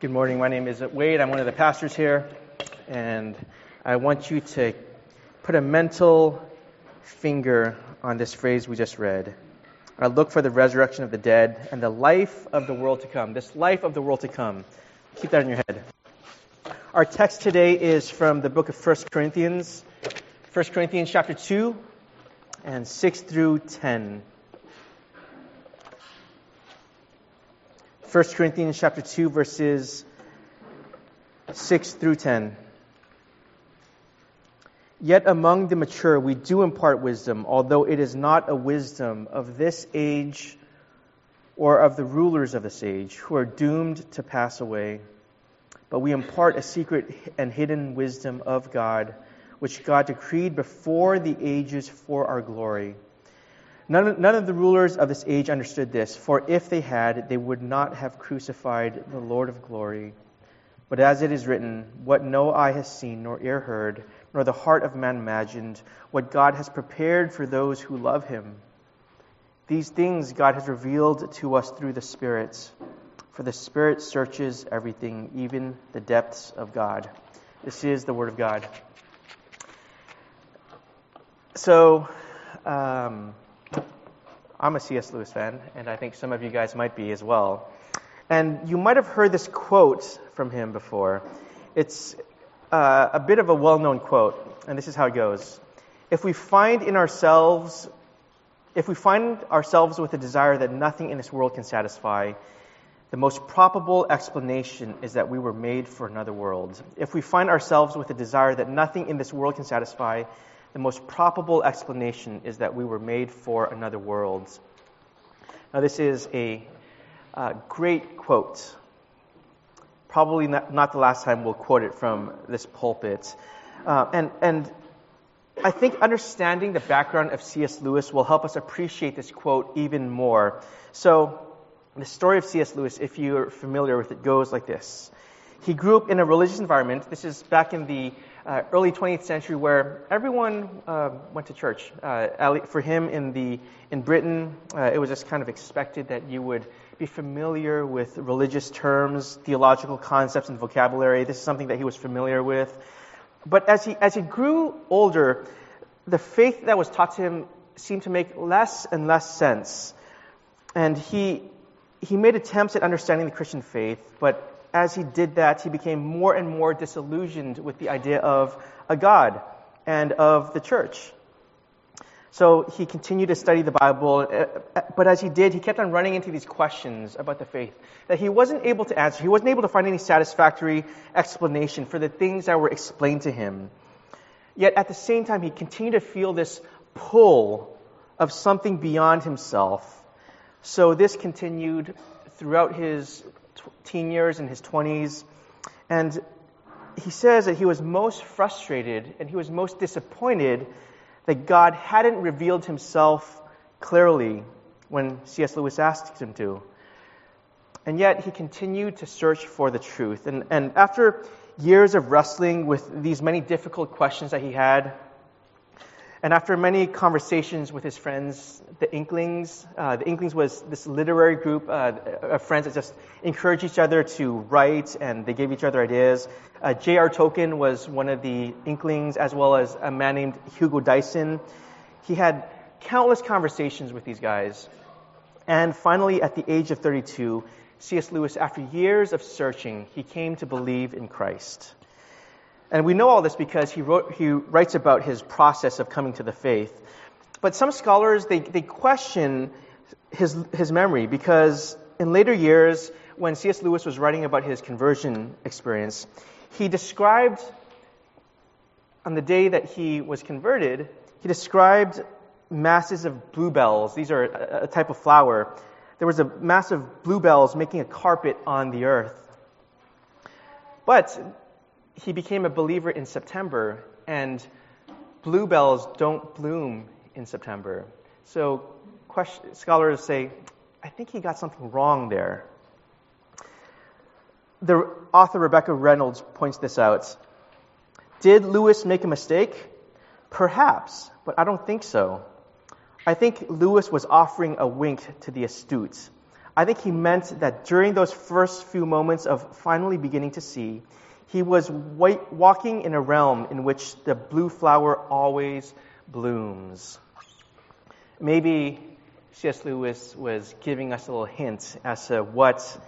Good morning. My name is Wade. I'm one of the pastors here, and I want you to put a mental finger on this phrase we just read. I look for the resurrection of the dead and the life of the world to come. This life of the world to come. Keep that in your head. Our text today is from the book of 1 Corinthians, 1 Corinthians chapter 2 and 6 through 10. 1 Corinthians chapter 2 verses 6 through 10. Yet among the mature we do impart wisdom, although it is not a wisdom of this age or of the rulers of this age who are doomed to pass away. But we impart a secret and hidden wisdom of God, which God decreed before the ages for our glory. None, none of the rulers of this age understood this, for if they had, they would not have crucified the Lord of glory. But as it is written, what no eye has seen, nor ear heard, nor the heart of man imagined, what God has prepared for those who love him. These things God has revealed to us through the Spirit. For the Spirit searches everything, even the depths of God. This is the Word of God. So, um, I'm a C.S. Lewis fan, and I think some of you guys might be as well. And you might have heard this quote from him before. It's uh, a bit of a well known quote, and this is how it goes If we find in ourselves, if we find ourselves with a desire that nothing in this world can satisfy, the most probable explanation is that we were made for another world. If we find ourselves with a desire that nothing in this world can satisfy, the most probable explanation is that we were made for another world. Now, this is a uh, great quote. Probably not, not, the last time we'll quote it from this pulpit. Uh, and, and I think understanding the background of C.S. Lewis will help us appreciate this quote even more. So, the story of C.S. Lewis, if you're familiar with it, goes like this. He grew up in a religious environment. This is back in the uh, early 20th century where everyone uh, went to church. Uh, for him in, the, in Britain, uh, it was just kind of expected that you would be familiar with religious terms, theological concepts, and vocabulary. This is something that he was familiar with. But as he, as he grew older, the faith that was taught to him seemed to make less and less sense. And he, he made attempts at understanding the Christian faith, but as he did that, he became more and more disillusioned with the idea of a God and of the church. So he continued to study the Bible, uh, uh, but as he did, he kept on running into these questions about the faith that he wasn't able to answer. He wasn't able to find any satisfactory explanation for the things that were explained to him. Yet at the same time, he continued to feel this pull of something beyond himself. So this continued throughout his teen years and his 20s. And he says that he was most frustrated and he was most disappointed that God hadn't revealed himself clearly when C.S. Lewis asked him to. And yet he continued to search for the truth. And, and after years of wrestling with these many difficult questions that he had, and after many conversations with his friends, the Inklings, uh, the Inklings was this literary group uh, of friends that just encouraged each other to write and they gave each other ideas. Uh, J.R. Tolkien was one of the Inklings, as well as a man named Hugo Dyson. He had countless conversations with these guys. And finally, at the age of 32, C.S. Lewis, after years of searching, he came to believe in Christ. And we know all this because he, wrote, he writes about his process of coming to the faith. But some scholars, they, they question his, his memory because in later years, when C.S. Lewis was writing about his conversion experience, he described on the day that he was converted, he described masses of bluebells. These are a, a type of flower. There was a mass of bluebells making a carpet on the earth. But he became a believer in September, and bluebells don't bloom in September. So question, scholars say, I think he got something wrong there. The author Rebecca Reynolds points this out. Did Lewis make a mistake? Perhaps, but I don't think so. I think Lewis was offering a wink to the astute. I think he meant that during those first few moments of finally beginning to see, he was walking in a realm in which the blue flower always blooms. Maybe C.S. Lewis was giving us a little hint as to what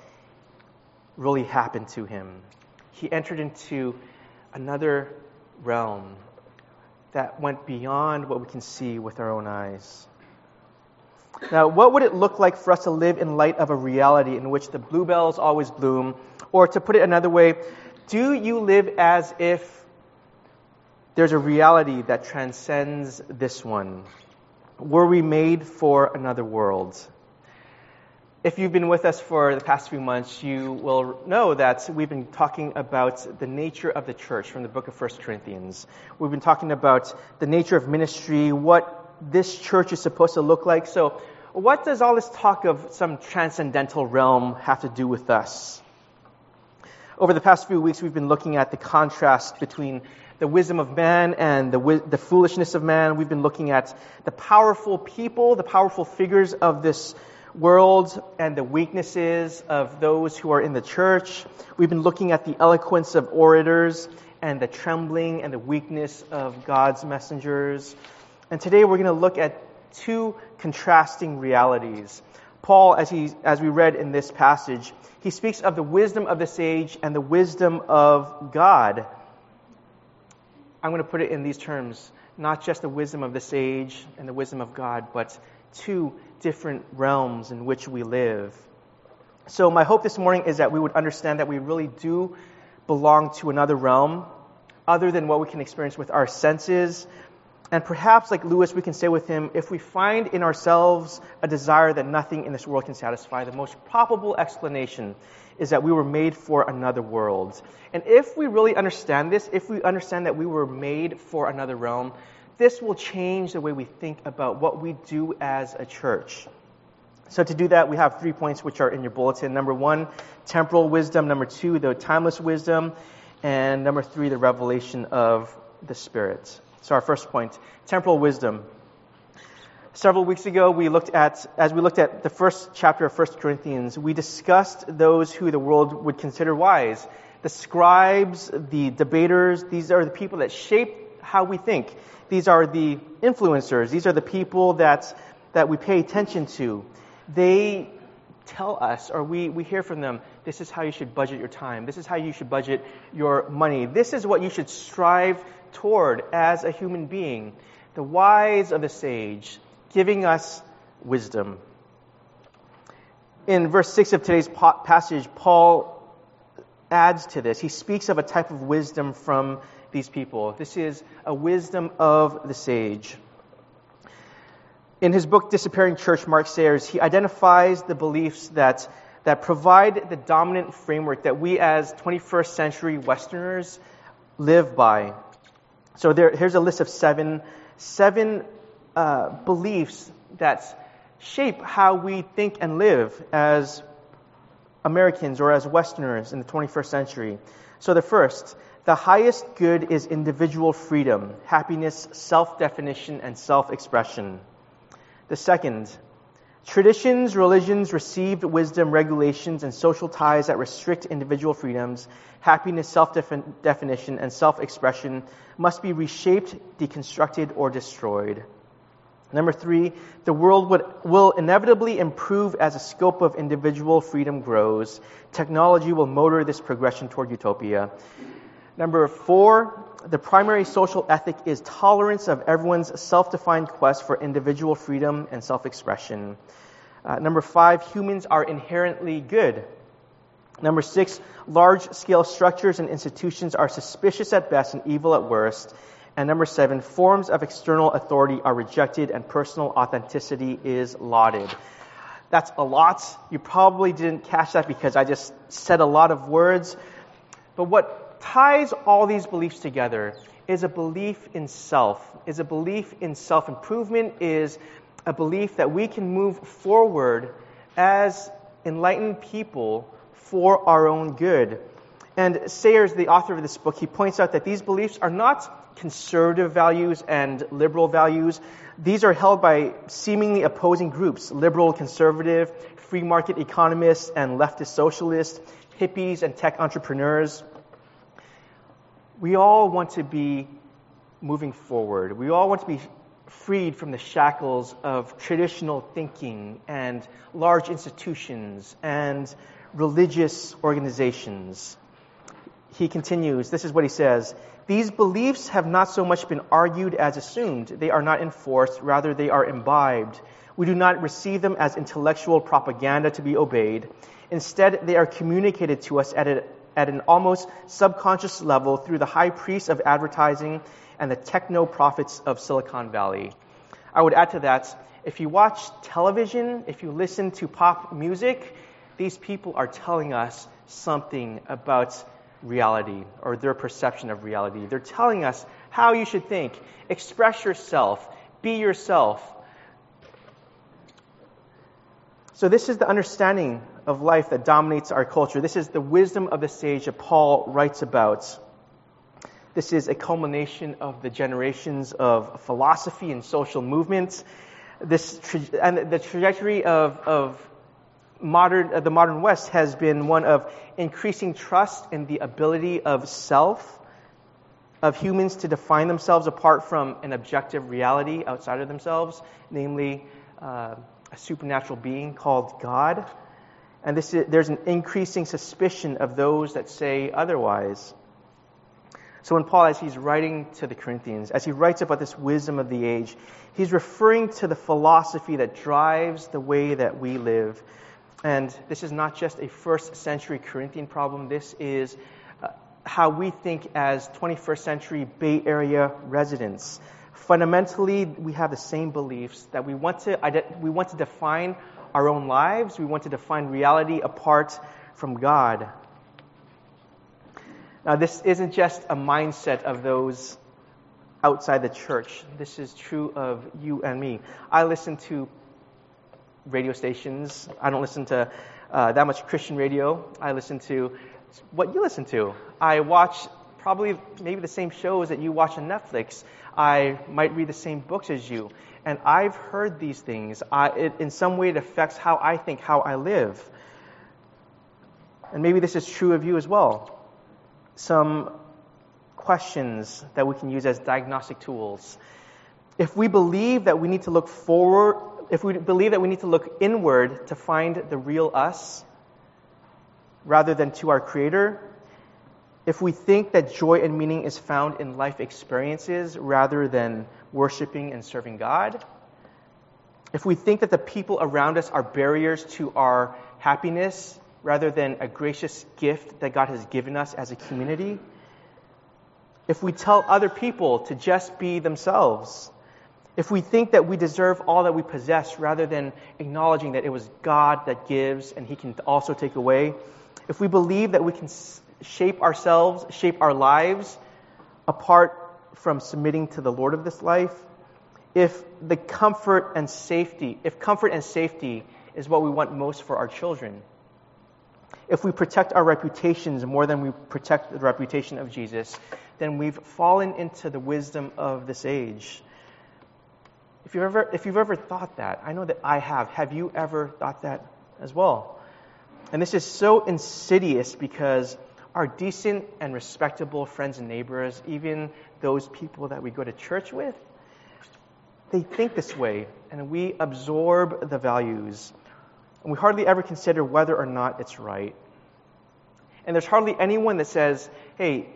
really happened to him. He entered into another realm that went beyond what we can see with our own eyes. Now, what would it look like for us to live in light of a reality in which the bluebells always bloom? Or to put it another way, do you live as if there's a reality that transcends this one? Were we made for another world? If you've been with us for the past few months, you will know that we've been talking about the nature of the church from the book of 1 Corinthians. We've been talking about the nature of ministry, what this church is supposed to look like. So, what does all this talk of some transcendental realm have to do with us? Over the past few weeks, we've been looking at the contrast between the wisdom of man and the, the foolishness of man. We've been looking at the powerful people, the powerful figures of this world, and the weaknesses of those who are in the church. We've been looking at the eloquence of orators and the trembling and the weakness of God's messengers. And today we're going to look at two contrasting realities. Paul, as, he, as we read in this passage, he speaks of the wisdom of this age and the wisdom of God. I'm going to put it in these terms not just the wisdom of this age and the wisdom of God, but two different realms in which we live. So, my hope this morning is that we would understand that we really do belong to another realm other than what we can experience with our senses. And perhaps, like Lewis, we can say with him if we find in ourselves a desire that nothing in this world can satisfy, the most probable explanation is that we were made for another world. And if we really understand this, if we understand that we were made for another realm, this will change the way we think about what we do as a church. So, to do that, we have three points which are in your bulletin. Number one, temporal wisdom. Number two, the timeless wisdom. And number three, the revelation of the Spirit. So, our first point temporal wisdom. Several weeks ago, we looked at, as we looked at the first chapter of 1 Corinthians, we discussed those who the world would consider wise. The scribes, the debaters, these are the people that shape how we think. These are the influencers. These are the people that, that we pay attention to. They tell us, or we, we hear from them, this is how you should budget your time. This is how you should budget your money. This is what you should strive toward as a human being. The wise of the sage, giving us wisdom. In verse 6 of today's passage, Paul adds to this. He speaks of a type of wisdom from these people. This is a wisdom of the sage. In his book, Disappearing Church, Mark Sayers, he identifies the beliefs that, that provide the dominant framework that we as 21st century Westerners live by. So there, here's a list of seven, seven uh, beliefs that shape how we think and live as Americans or as Westerners in the 21st century. So the first, the highest good is individual freedom, happiness, self definition, and self expression. The second, traditions, religions, received wisdom, regulations, and social ties that restrict individual freedoms, happiness, self definition, and self expression must be reshaped, deconstructed, or destroyed. Number three, the world would, will inevitably improve as the scope of individual freedom grows. Technology will motor this progression toward utopia. Number four, the primary social ethic is tolerance of everyone's self defined quest for individual freedom and self expression. Uh, number five, humans are inherently good. Number six, large scale structures and institutions are suspicious at best and evil at worst. And number seven, forms of external authority are rejected and personal authenticity is lauded. That's a lot. You probably didn't catch that because I just said a lot of words. But what ties all these beliefs together is a belief in self, is a belief in self improvement, is a belief that we can move forward as enlightened people for our own good. And Sayers, the author of this book, he points out that these beliefs are not conservative values and liberal values. These are held by seemingly opposing groups liberal, conservative, free market economists and leftist socialists, hippies and tech entrepreneurs. We all want to be moving forward. We all want to be freed from the shackles of traditional thinking and large institutions and religious organizations. He continues, this is what he says These beliefs have not so much been argued as assumed. They are not enforced, rather, they are imbibed. We do not receive them as intellectual propaganda to be obeyed. Instead, they are communicated to us at, a, at an almost subconscious level through the high priests of advertising and the techno prophets of Silicon Valley. I would add to that, if you watch television, if you listen to pop music, these people are telling us something about reality or their perception of reality. They're telling us how you should think. Express yourself. Be yourself. So, this is the understanding of life that dominates our culture. This is the wisdom of the sage that Paul writes about. This is a culmination of the generations of philosophy and social movements. This tra- and the trajectory of, of modern, uh, the modern West has been one of increasing trust in the ability of self, of humans to define themselves apart from an objective reality outside of themselves, namely uh, a supernatural being called God. And is, there's an increasing suspicion of those that say otherwise. So when Paul, as he's writing to the Corinthians, as he writes about this wisdom of the age, he's referring to the philosophy that drives the way that we live, and this is not just a first century Corinthian problem, this is uh, how we think as 21st century Bay Area residents. Fundamentally, we have the same beliefs that we want to, we want to define our own lives, we want to define reality apart from God. Now, this isn't just a mindset of those outside the church. This is true of you and me. I listen to radio stations. I don't listen to uh, that much Christian radio. I listen to what you listen to. I watch probably maybe the same shows that you watch on Netflix. I might read the same books as you. And I've heard these things. I, it, in some way, it affects how I think, how I live. And maybe this is true of you as well. Some questions that we can use as diagnostic tools. If we believe that we need to look forward if we believe that we need to look inward to find the real us rather than to our Creator, if we think that joy and meaning is found in life experiences rather than worshiping and serving God, if we think that the people around us are barriers to our happiness rather than a gracious gift that God has given us as a community, if we tell other people to just be themselves, if we think that we deserve all that we possess rather than acknowledging that it was God that gives and He can also take away, if we believe that we can shape ourselves, shape our lives apart from submitting to the Lord of this life, if the comfort and safety, if comfort and safety is what we want most for our children, if we protect our reputations more than we protect the reputation of Jesus, then we've fallen into the wisdom of this age. If you've ever, if you've ever thought that, I know that I have. Have you ever thought that as well? And this is so insidious because our decent and respectable friends and neighbors, even those people that we go to church with, they think this way, and we absorb the values. And we hardly ever consider whether or not it's right. And there's hardly anyone that says, hey,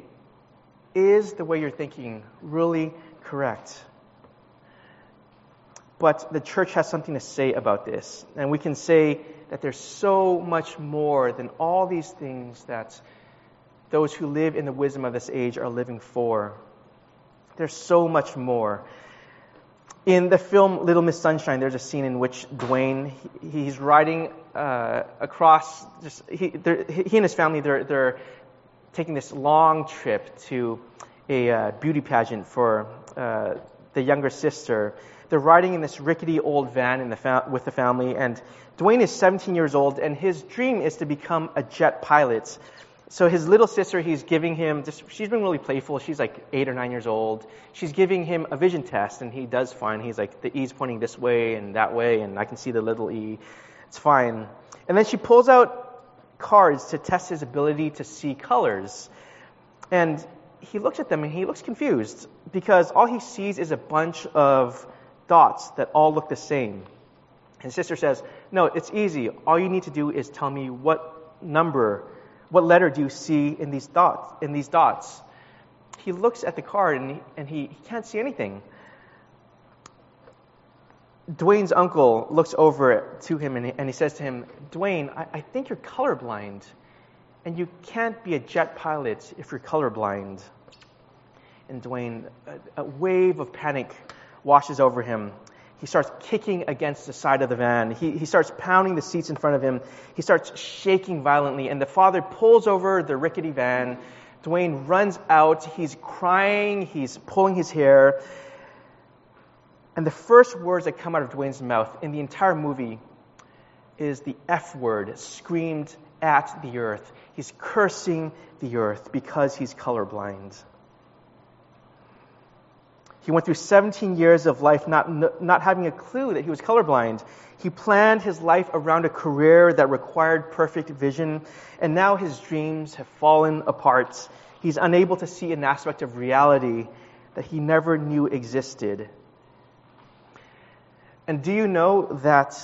is the way you're thinking really correct? But the church has something to say about this. And we can say that there's so much more than all these things that those who live in the wisdom of this age are living for. There's so much more. In the film Little Miss Sunshine, there's a scene in which Dwayne he's riding uh, across. Just he, he and his family they're they're taking this long trip to a uh, beauty pageant for uh, the younger sister, they're riding in this rickety old van the fa- with the family, and Dwayne is 17 years old, and his dream is to become a jet pilot. So his little sister, he's giving him, just, she's been really playful. She's like eight or nine years old. She's giving him a vision test, and he does fine. He's like, the E's pointing this way and that way, and I can see the little E. It's fine. And then she pulls out cards to test his ability to see colors. And he looks at them and he looks confused because all he sees is a bunch of dots that all look the same. His sister says, No, it's easy. All you need to do is tell me what number what letter do you see in these dots? In these dots? He looks at the card and he, and he, he can't see anything. Dwayne's uncle looks over to him and he, and he says to him, Dwayne, I, I think you're colorblind, and you can't be a jet pilot if you're colorblind. And Dwayne, a, a wave of panic washes over him he starts kicking against the side of the van. He, he starts pounding the seats in front of him. He starts shaking violently. And the father pulls over the rickety van. Dwayne runs out. He's crying. He's pulling his hair. And the first words that come out of Dwayne's mouth in the entire movie is the F word screamed at the earth. He's cursing the earth because he's colorblind. He went through 17 years of life not, not having a clue that he was colorblind. He planned his life around a career that required perfect vision, and now his dreams have fallen apart. He's unable to see an aspect of reality that he never knew existed. And do you know that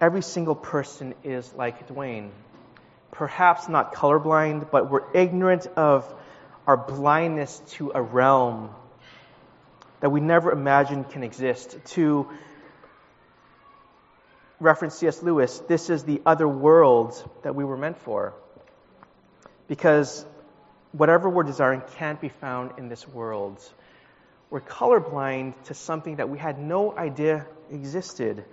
every single person is like Dwayne? Perhaps not colorblind, but we're ignorant of our blindness to a realm that we never imagined can exist. To reference C.S. Lewis, this is the other world that we were meant for. Because whatever we're desiring can't be found in this world. We're colorblind to something that we had no idea existed.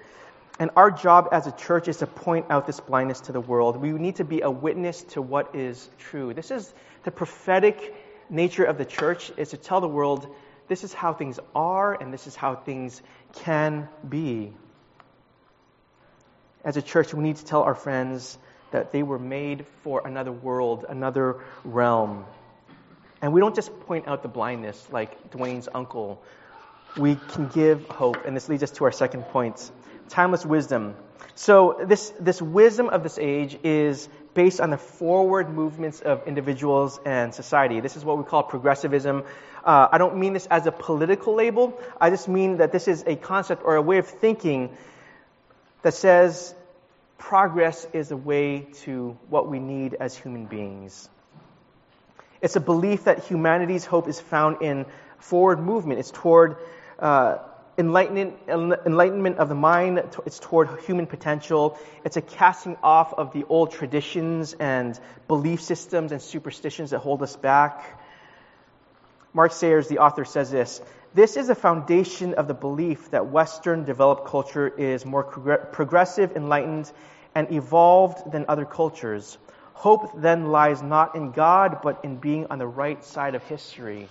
And our job as a church is to point out this blindness to the world. We need to be a witness to what is true. This is the prophetic nature of the church is to tell the world this is how things are and this is how things can be. As a church, we need to tell our friends that they were made for another world, another realm. And we don't just point out the blindness like Dwayne's uncle. We can give hope. And this leads us to our second point timeless wisdom. So, this, this wisdom of this age is based on the forward movements of individuals and society. This is what we call progressivism. Uh, I don't mean this as a political label. I just mean that this is a concept or a way of thinking that says progress is a way to what we need as human beings. It's a belief that humanity's hope is found in forward movement. It's toward uh, enlightenment, enlightenment of the mind. It's toward human potential. It's a casting off of the old traditions and belief systems and superstitions that hold us back. Mark Sayers, the author, says this This is a foundation of the belief that Western developed culture is more progressive, enlightened, and evolved than other cultures. Hope then lies not in God, but in being on the right side of history.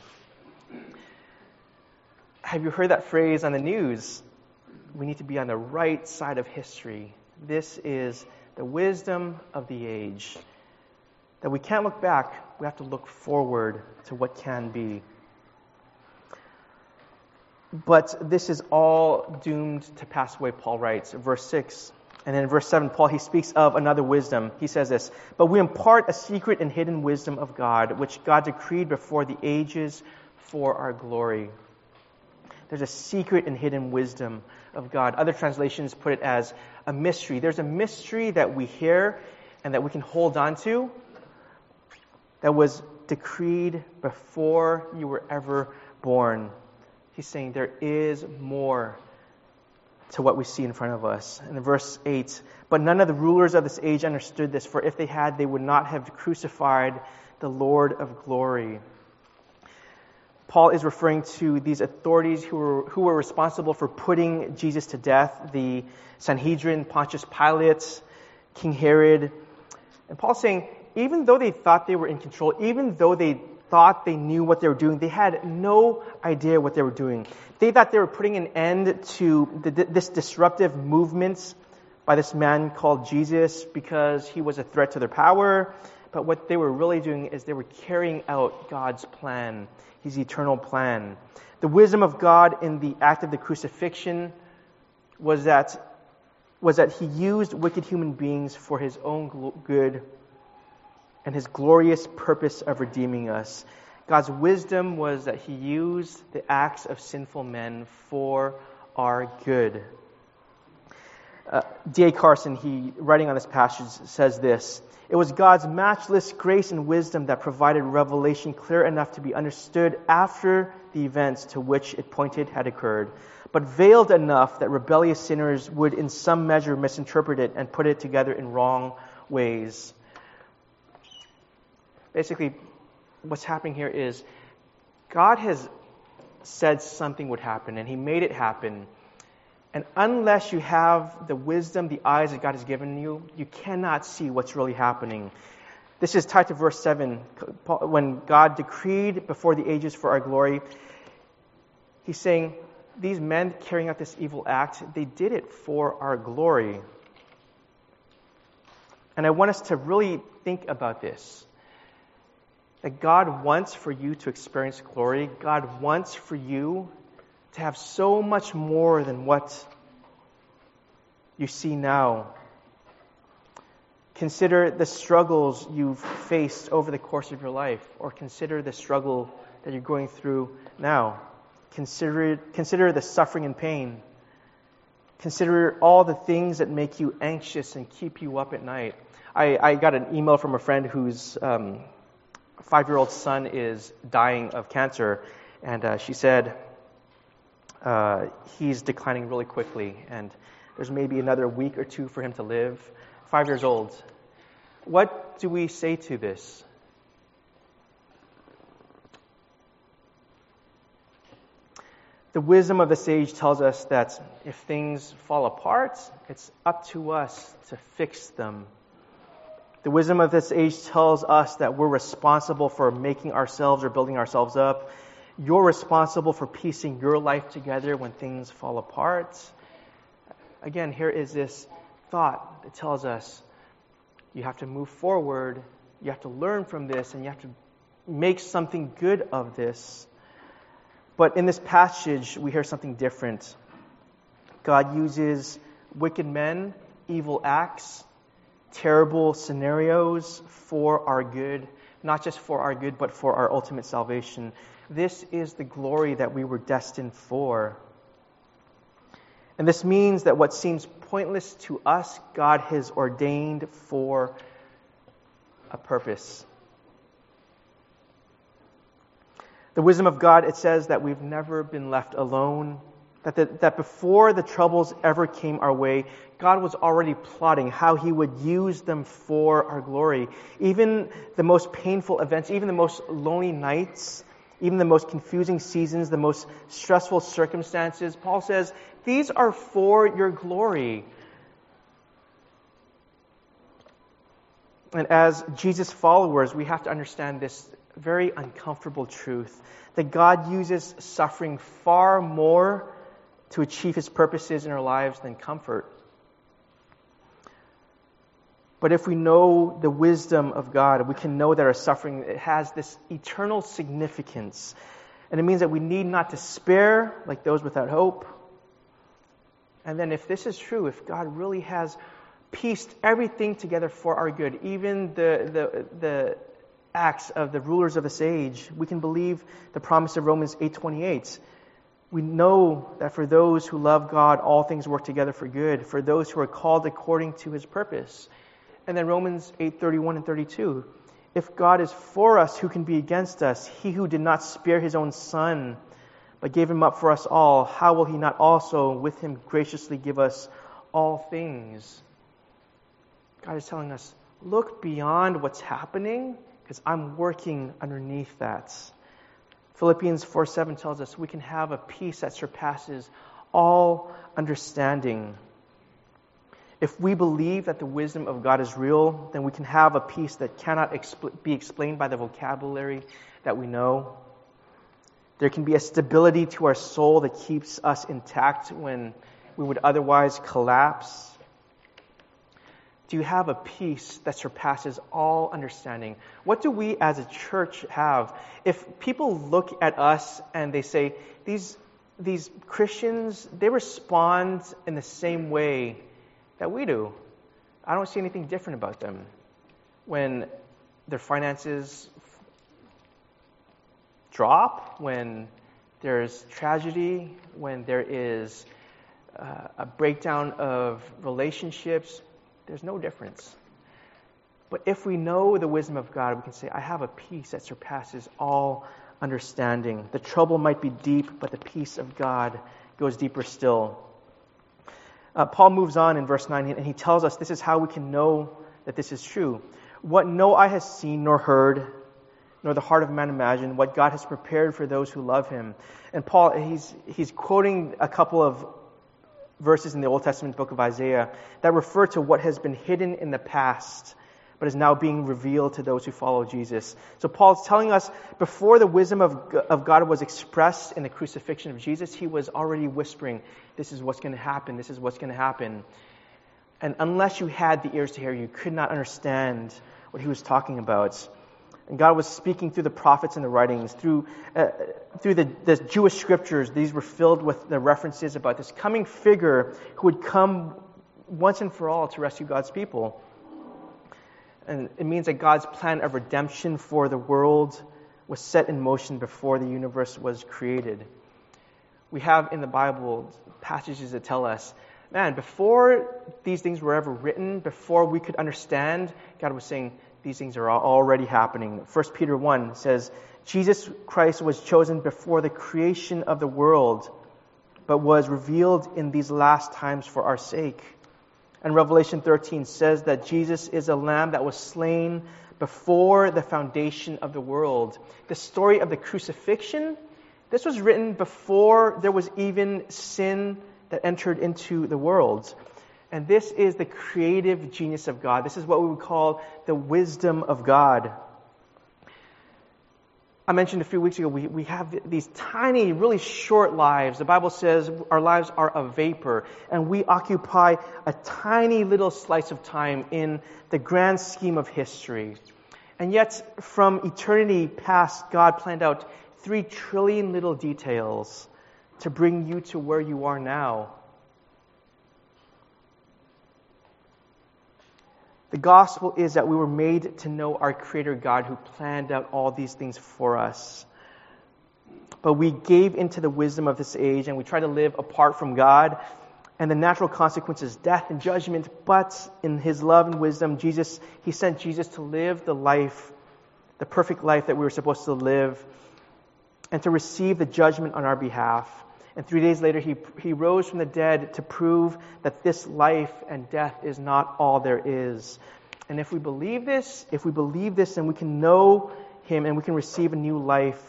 Have you heard that phrase on the news? We need to be on the right side of history. This is the wisdom of the age that we can't look back, we have to look forward to what can be. But this is all doomed to pass away, Paul writes. Verse 6. And in verse 7, Paul, he speaks of another wisdom. He says this But we impart a secret and hidden wisdom of God, which God decreed before the ages for our glory. There's a secret and hidden wisdom of God. Other translations put it as a mystery. There's a mystery that we hear and that we can hold on to, that was decreed before you were ever born. He's saying there is more to what we see in front of us. And in verse 8, but none of the rulers of this age understood this, for if they had, they would not have crucified the Lord of glory. Paul is referring to these authorities who were, who were responsible for putting Jesus to death the Sanhedrin, Pontius Pilate, King Herod. And Paul's saying, even though they thought they were in control, even though they thought they knew what they were doing, they had no idea what they were doing. They thought they were putting an end to the, this disruptive movement by this man called Jesus because he was a threat to their power. but what they were really doing is they were carrying out God's plan, His eternal plan. The wisdom of God in the act of the crucifixion was that, was that He used wicked human beings for His own good and His glorious purpose of redeeming us. God's wisdom was that He used the acts of sinful men for our good. Uh, D.A. Carson, he writing on this passage, says this It was God's matchless grace and wisdom that provided revelation clear enough to be understood after the events to which it pointed had occurred, but veiled enough that rebellious sinners would in some measure misinterpret it and put it together in wrong ways. Basically, what's happening here is God has said something would happen, and He made it happen. And unless you have the wisdom, the eyes that God has given you, you cannot see what's really happening. This is tied to verse 7. When God decreed before the ages for our glory, He's saying, These men carrying out this evil act, they did it for our glory. And I want us to really think about this that God wants for you to experience glory. God wants for you to have so much more than what you see now. Consider the struggles you've faced over the course of your life, or consider the struggle that you're going through now. Consider, consider the suffering and pain. Consider all the things that make you anxious and keep you up at night. I, I got an email from a friend whose um, five year old son is dying of cancer, and uh, she said, uh, he's declining really quickly, and there's maybe another week or two for him to live. Five years old. What do we say to this? The wisdom of the sage tells us that if things fall apart, it's up to us to fix them. The wisdom of this age tells us that we're responsible for making ourselves or building ourselves up you're responsible for piecing your life together when things fall apart. Again, here is this thought that tells us you have to move forward, you have to learn from this, and you have to make something good of this. But in this passage, we hear something different. God uses wicked men, evil acts, terrible scenarios for our good, not just for our good, but for our ultimate salvation. This is the glory that we were destined for. And this means that what seems pointless to us, God has ordained for a purpose. The wisdom of God, it says that we've never been left alone, that, the, that before the troubles ever came our way, God was already plotting how He would use them for our glory. Even the most painful events, even the most lonely nights, even the most confusing seasons, the most stressful circumstances. Paul says, These are for your glory. And as Jesus followers, we have to understand this very uncomfortable truth that God uses suffering far more to achieve his purposes in our lives than comfort. But if we know the wisdom of God, we can know that our suffering it has this eternal significance. And it means that we need not despair like those without hope. And then, if this is true, if God really has pieced everything together for our good, even the, the, the acts of the rulers of this age, we can believe the promise of Romans 8:28. We know that for those who love God, all things work together for good, for those who are called according to his purpose. And then Romans 8:31 and 32. If God is for us, who can be against us? He who did not spare his own son, but gave him up for us all, how will he not also with him graciously give us all things? God is telling us, look beyond what's happening because I'm working underneath that. Philippians 4 7 tells us we can have a peace that surpasses all understanding. If we believe that the wisdom of God is real, then we can have a peace that cannot expl- be explained by the vocabulary that we know. There can be a stability to our soul that keeps us intact when we would otherwise collapse. Do you have a peace that surpasses all understanding? What do we as a church have? If people look at us and they say, these, these Christians, they respond in the same way that we do. I don't see anything different about them. When their finances drop, when there's tragedy, when there is uh, a breakdown of relationships, there's no difference. But if we know the wisdom of God, we can say, I have a peace that surpasses all understanding. The trouble might be deep, but the peace of God goes deeper still. Uh, Paul moves on in verse 9, and he tells us this is how we can know that this is true. What no eye has seen nor heard, nor the heart of man imagined, what God has prepared for those who love him. And Paul, he's, he's quoting a couple of verses in the Old Testament book of Isaiah that refer to what has been hidden in the past but is now being revealed to those who follow Jesus. So Paul's telling us before the wisdom of, of God was expressed in the crucifixion of Jesus, he was already whispering, This is what's going to happen, this is what's going to happen. And unless you had the ears to hear, you could not understand what he was talking about. And God was speaking through the prophets and the writings, through, uh, through the, the Jewish scriptures. These were filled with the references about this coming figure who would come once and for all to rescue God's people. And it means that God's plan of redemption for the world was set in motion before the universe was created. We have in the Bible passages that tell us, man, before these things were ever written, before we could understand, God was saying, these things are already happening. 1 Peter 1 says, Jesus Christ was chosen before the creation of the world, but was revealed in these last times for our sake. And Revelation 13 says that Jesus is a lamb that was slain before the foundation of the world. The story of the crucifixion, this was written before there was even sin that entered into the world. And this is the creative genius of God. This is what we would call the wisdom of God. I mentioned a few weeks ago, we, we have these tiny, really short lives. The Bible says our lives are a vapor, and we occupy a tiny little slice of time in the grand scheme of history. And yet, from eternity past, God planned out three trillion little details to bring you to where you are now. The gospel is that we were made to know our Creator God who planned out all these things for us. But we gave into the wisdom of this age and we tried to live apart from God. And the natural consequence is death and judgment. But in His love and wisdom, Jesus, He sent Jesus to live the life, the perfect life that we were supposed to live, and to receive the judgment on our behalf. And three days later, he, he rose from the dead to prove that this life and death is not all there is. And if we believe this, if we believe this, then we can know him and we can receive a new life,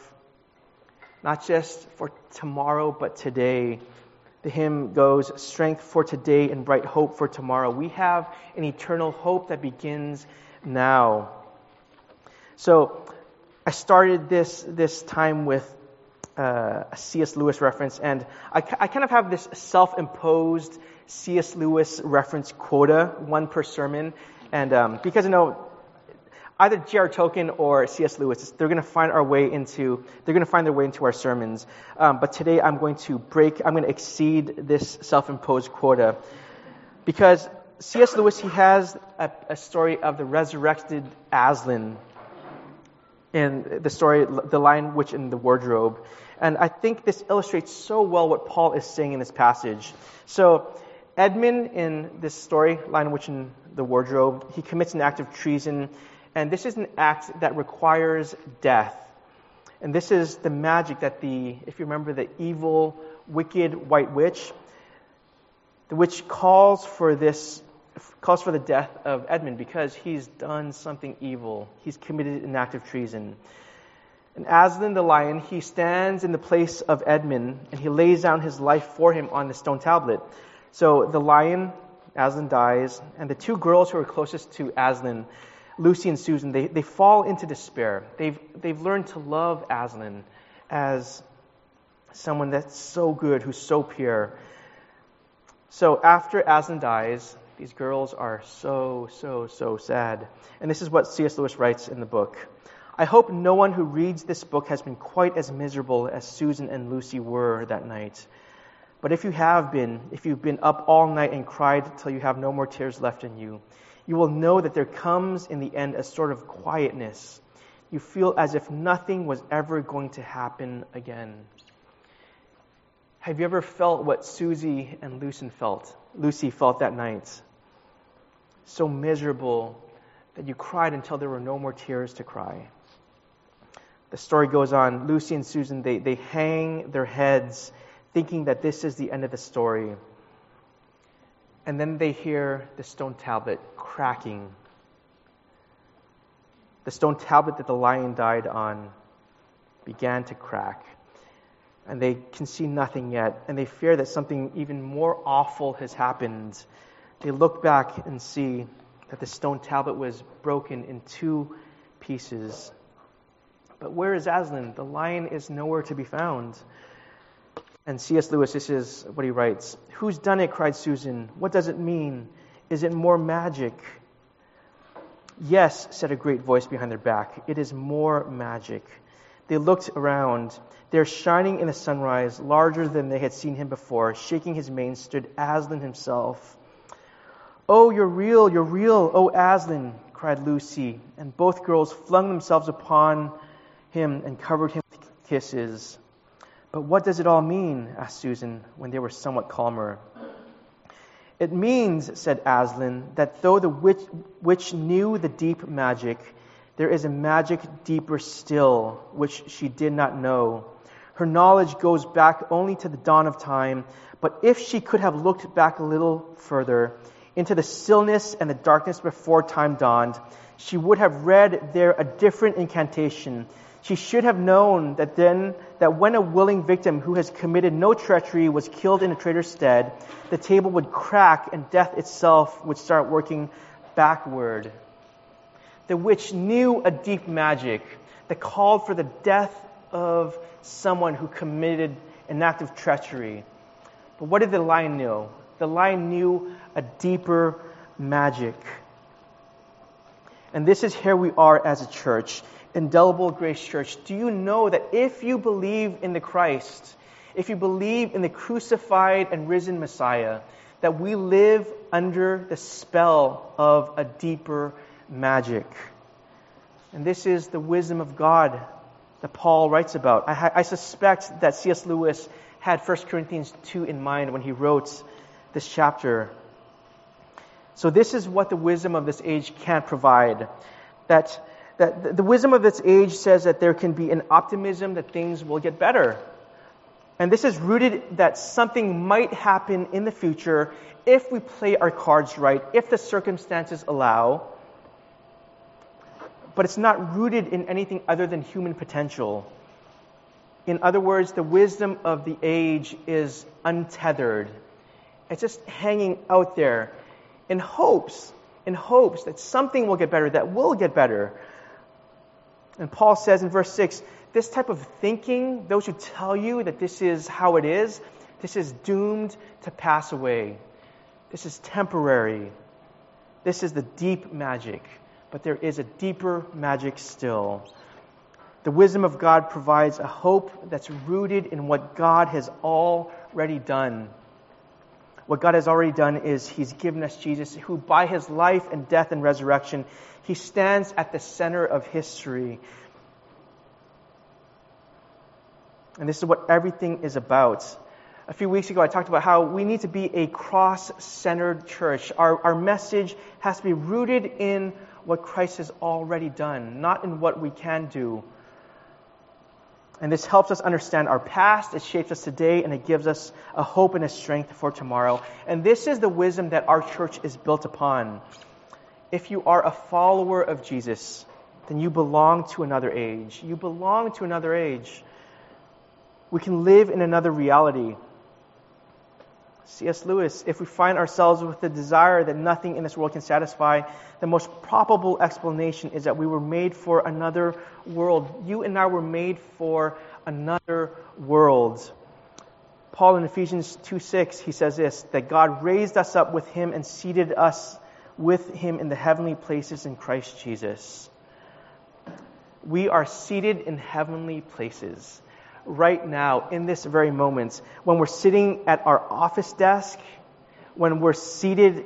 not just for tomorrow, but today. The hymn goes, Strength for today and bright hope for tomorrow. We have an eternal hope that begins now. So I started this, this time with uh, a C.S. Lewis reference, and I, I kind of have this self-imposed C.S. Lewis reference quota, one per sermon, and um, because you know either J.R. Tolkien or C.S. Lewis, they're going to find our way into, they're going to find their way into our sermons. Um, but today I'm going to break, I'm going to exceed this self-imposed quota. Because C.S. Lewis, he has a, a story of the resurrected Aslan in the story, The Lion, Witch, and the Wardrobe. And I think this illustrates so well what Paul is saying in this passage. So, Edmund, in this story, Lion, Witch, and the Wardrobe, he commits an act of treason, and this is an act that requires death. And this is the magic that the, if you remember, the evil, wicked white witch, the witch calls for this, calls for the death of Edmund because he's done something evil. He's committed an act of treason. And Aslan the lion, he stands in the place of Edmund and he lays down his life for him on the stone tablet. So the lion, Aslan dies, and the two girls who are closest to Aslan, Lucy and Susan, they, they fall into despair. They've, they've learned to love Aslan as someone that's so good, who's so pure. So after Aslan dies, These girls are so, so, so sad. And this is what C.S. Lewis writes in the book. I hope no one who reads this book has been quite as miserable as Susan and Lucy were that night. But if you have been, if you've been up all night and cried till you have no more tears left in you, you will know that there comes in the end a sort of quietness. You feel as if nothing was ever going to happen again. Have you ever felt what Susie and Lucy felt? Lucy felt that night. So miserable that you cried until there were no more tears to cry. The story goes on. Lucy and Susan, they, they hang their heads thinking that this is the end of the story. And then they hear the stone tablet cracking. The stone tablet that the lion died on began to crack and they can see nothing yet, and they fear that something even more awful has happened. They look back and see that the stone tablet was broken in two pieces. But where is Aslan? The lion is nowhere to be found. And C.S. Lewis, this is what he writes Who's done it? cried Susan. What does it mean? Is it more magic? Yes, said a great voice behind their back. It is more magic. They looked around. There, shining in the sunrise, larger than they had seen him before, shaking his mane, stood Aslan himself. Oh, you're real, you're real, oh Aslan, cried Lucy, and both girls flung themselves upon him and covered him with kisses. But what does it all mean? asked Susan when they were somewhat calmer. It means, said Aslan, that though the witch, witch knew the deep magic, there is a magic deeper still, which she did not know. Her knowledge goes back only to the dawn of time, but if she could have looked back a little further, into the stillness and the darkness before time dawned, she would have read there a different incantation. She should have known that then, that when a willing victim who has committed no treachery was killed in a traitor's stead, the table would crack and death itself would start working backward the witch knew a deep magic that called for the death of someone who committed an act of treachery. But what did the lion know? The lion knew a deeper magic. And this is here we are as a church, Indelible Grace Church. Do you know that if you believe in the Christ, if you believe in the crucified and risen Messiah, that we live under the spell of a deeper magic. And this is the wisdom of God that Paul writes about. I, I suspect that C.S. Lewis had 1 Corinthians 2 in mind when he wrote this chapter. So, this is what the wisdom of this age can't provide. That, that the wisdom of this age says that there can be an optimism that things will get better. And this is rooted that something might happen in the future if we play our cards right, if the circumstances allow but it's not rooted in anything other than human potential. In other words, the wisdom of the age is untethered. It's just hanging out there in hopes, in hopes that something will get better, that will get better. And Paul says in verse 6 this type of thinking, those who tell you that this is how it is, this is doomed to pass away. This is temporary. This is the deep magic but there is a deeper magic still. The wisdom of God provides a hope that's rooted in what God has already done. What God has already done is He's given us Jesus, who by His life and death and resurrection, He stands at the center of history. And this is what everything is about. A few weeks ago, I talked about how we need to be a cross centered church. Our, our message has to be rooted in what Christ has already done, not in what we can do. And this helps us understand our past, it shapes us today, and it gives us a hope and a strength for tomorrow. And this is the wisdom that our church is built upon. If you are a follower of Jesus, then you belong to another age. You belong to another age. We can live in another reality. C.S. Lewis, if we find ourselves with the desire that nothing in this world can satisfy, the most probable explanation is that we were made for another world. You and I were made for another world. Paul in Ephesians 2 6, he says this that God raised us up with him and seated us with him in the heavenly places in Christ Jesus. We are seated in heavenly places right now, in this very moment. When we're sitting at our office desk, when we're seated,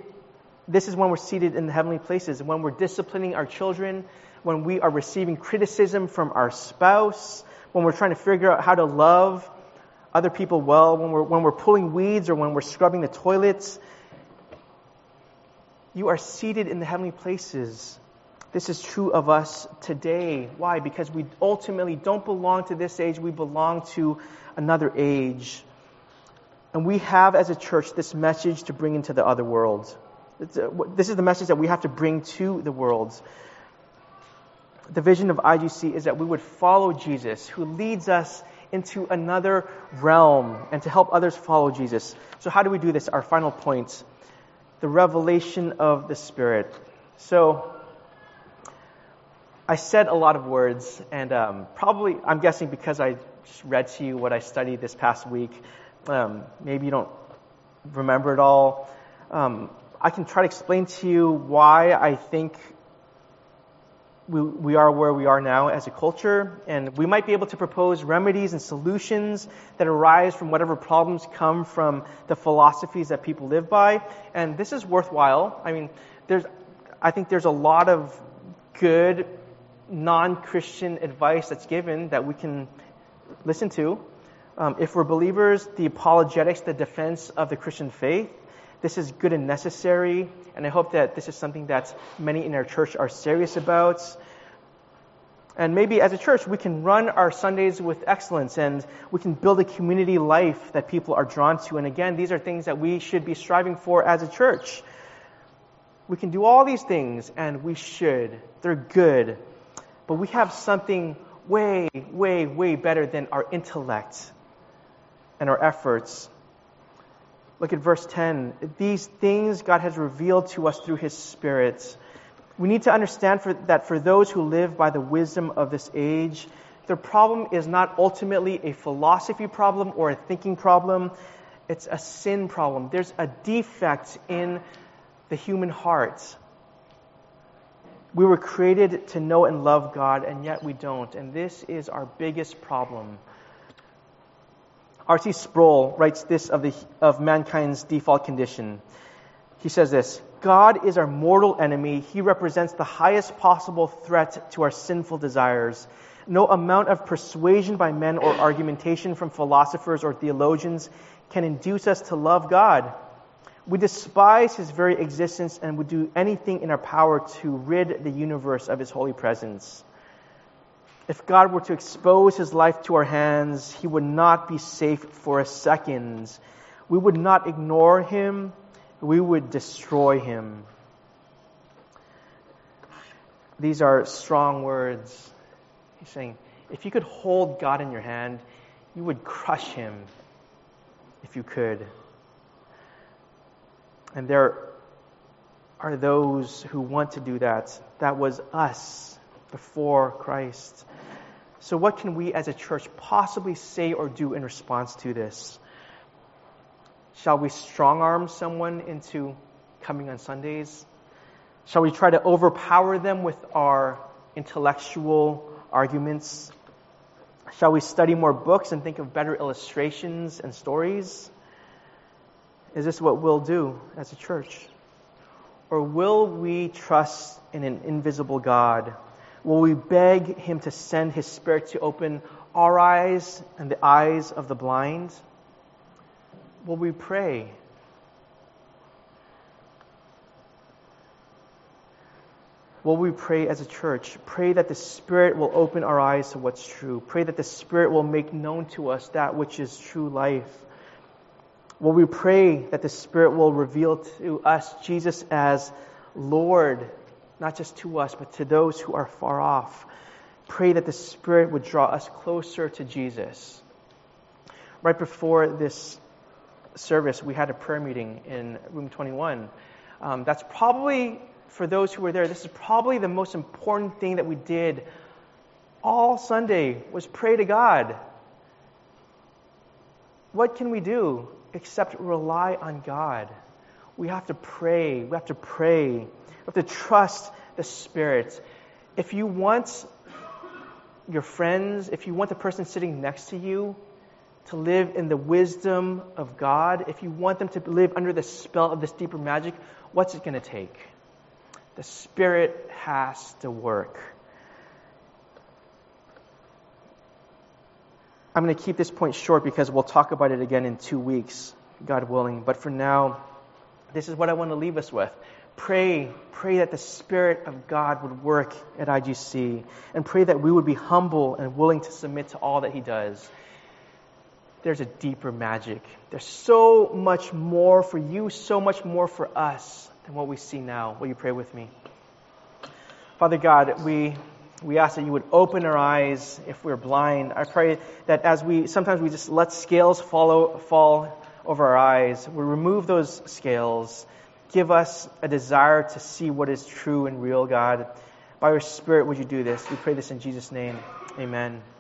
this is when we're seated in the heavenly places. When we're disciplining our children, when we are receiving criticism from our spouse, when we're trying to figure out how to love other people well, when we're, when we're pulling weeds or when we're scrubbing the toilets. You are seated in the heavenly places. This is true of us today. Why? Because we ultimately don't belong to this age, we belong to another age. And we have, as a church, this message to bring into the other world. Uh, this is the message that we have to bring to the world. The vision of IGC is that we would follow Jesus, who leads us into another realm and to help others follow Jesus. So, how do we do this? Our final point the revelation of the Spirit. So, I said a lot of words, and um, probably, I'm guessing because I just read to you what I studied this past week, um, maybe you don't remember it all. Um, I can try to explain to you why I think we, we are where we are now as a culture, and we might be able to propose remedies and solutions that arise from whatever problems come from the philosophies that people live by. And this is worthwhile. I mean, there's, I think there's a lot of good non-Christian advice that's given that we can listen to. Um, if we're believers, the apologetics, the defense of the Christian faith, this is good and necessary, and I hope that this is something that many in our church are serious about. And maybe as a church, we can run our Sundays with excellence and we can build a community life that people are drawn to. And again, these are things that we should be striving for as a church. We can do all these things, and we should. They're good. But we have something way, way, way better than our intellect and our efforts. Look at verse 10. These things God has revealed to us through His Spirit. We need to understand for, that for those who live by the wisdom of this age, their problem is not ultimately a philosophy problem or a thinking problem. It's a sin problem. There's a defect in the human heart. We were created to know and love God, and yet we don't. And this is our biggest problem. R.C. Sproul writes this of, the, of mankind's default condition. He says this God is our mortal enemy. He represents the highest possible threat to our sinful desires. No amount of persuasion by men or argumentation from philosophers or theologians can induce us to love God. We despise his very existence and would do anything in our power to rid the universe of his holy presence. If God were to expose his life to our hands, he would not be safe for a second. We would not ignore him, we would destroy him. These are strong words. He's saying, if you could hold God in your hand, you would crush him if you could. And there are those who want to do that. That was us before Christ. So, what can we as a church possibly say or do in response to this? Shall we strong arm someone into coming on Sundays? Shall we try to overpower them with our intellectual arguments? Shall we study more books and think of better illustrations and stories? Is this what we'll do as a church? Or will we trust in an invisible God Will we beg Him to send His Spirit to open our eyes and the eyes of the blind? Will we pray? Will we pray as a church? Pray that the Spirit will open our eyes to what's true. Pray that the Spirit will make known to us that which is true life. Will we pray that the Spirit will reveal to us Jesus as Lord not just to us, but to those who are far off. Pray that the Spirit would draw us closer to Jesus. Right before this service, we had a prayer meeting in room 21. Um, that's probably, for those who were there, this is probably the most important thing that we did all Sunday was pray to God. what can we do except rely on God? We have to pray. We have to pray. We have to trust the Spirit. If you want your friends, if you want the person sitting next to you to live in the wisdom of God, if you want them to live under the spell of this deeper magic, what's it going to take? The Spirit has to work. I'm going to keep this point short because we'll talk about it again in two weeks, God willing. But for now, this is what I want to leave us with. Pray, pray that the Spirit of God would work at IGC, and pray that we would be humble and willing to submit to all that He does. There's a deeper magic. There's so much more for you, so much more for us than what we see now. Will you pray with me? Father God, we we ask that you would open our eyes if we're blind. I pray that as we sometimes we just let scales follow, fall over our eyes, we remove those scales. Give us a desire to see what is true and real, God. By your Spirit, would you do this? We pray this in Jesus' name. Amen.